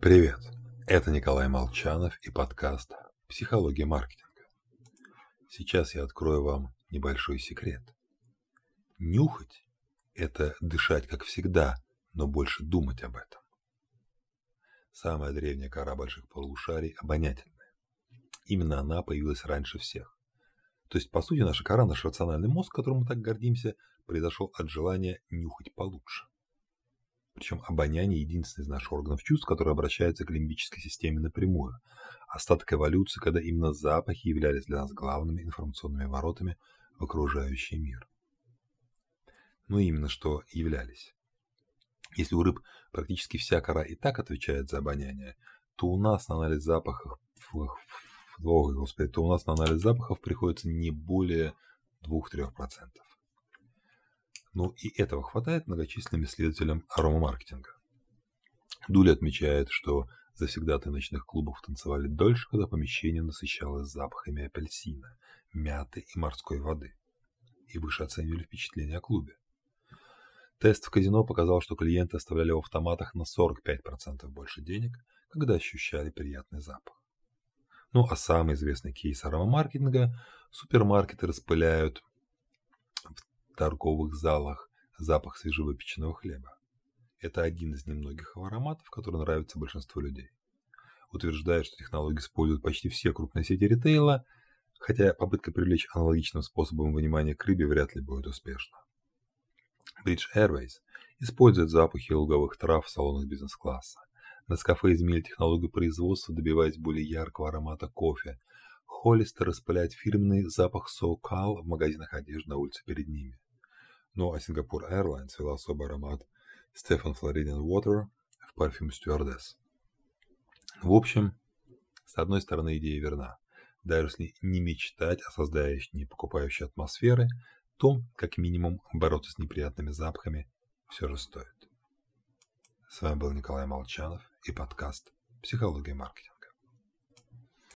Привет, это Николай Молчанов и подкаст «Психология маркетинга». Сейчас я открою вам небольшой секрет. Нюхать – это дышать как всегда, но больше думать об этом. Самая древняя кора больших полушарий – обонятельная. Именно она появилась раньше всех. То есть, по сути, наша кора, наш рациональный мозг, которым мы так гордимся, произошел от желания нюхать получше. Причем обоняние – единственный из наших органов чувств, который обращается к лимбической системе напрямую. Остаток эволюции, когда именно запахи являлись для нас главными информационными воротами в окружающий мир. Ну именно что являлись. Если у рыб практически вся кора и так отвечает за обоняние, то у нас на анализ запахов, ой, господи, то у нас на анализ запахов приходится не более 2-3%. Но и этого хватает многочисленным исследователям аромамаркетинга. Дули отмечает, что завсегдаты ночных клубов танцевали дольше, когда помещение насыщалось запахами апельсина, мяты и морской воды, и выше оценивали впечатление о клубе. Тест в казино показал, что клиенты оставляли в автоматах на 45% больше денег, когда ощущали приятный запах. Ну а самый известный кейс аромамаркетинга – супермаркеты распыляют торговых залах запах свежевыпеченного хлеба. Это один из немногих ароматов, который нравится большинству людей. Утверждает, что технологию используют почти все крупные сети ритейла, хотя попытка привлечь аналогичным способом внимание к рыбе вряд ли будет успешна. British Airways использует запахи луговых трав в салонах бизнес-класса. Нескафе изменили технологию производства, добиваясь более яркого аромата кофе. Холлистер распыляет фирменный запах SoCal в магазинах одежды на улице перед ними. Ну а Сингапур Airlines вела особый аромат Stefan Floridian Water в парфюм стюардесс. В общем, с одной стороны идея верна. Даже если не мечтать о создающей, не покупающей атмосферы, то, как минимум, бороться с неприятными запахами все же стоит. С вами был Николай Молчанов и подкаст «Психология маркетинга».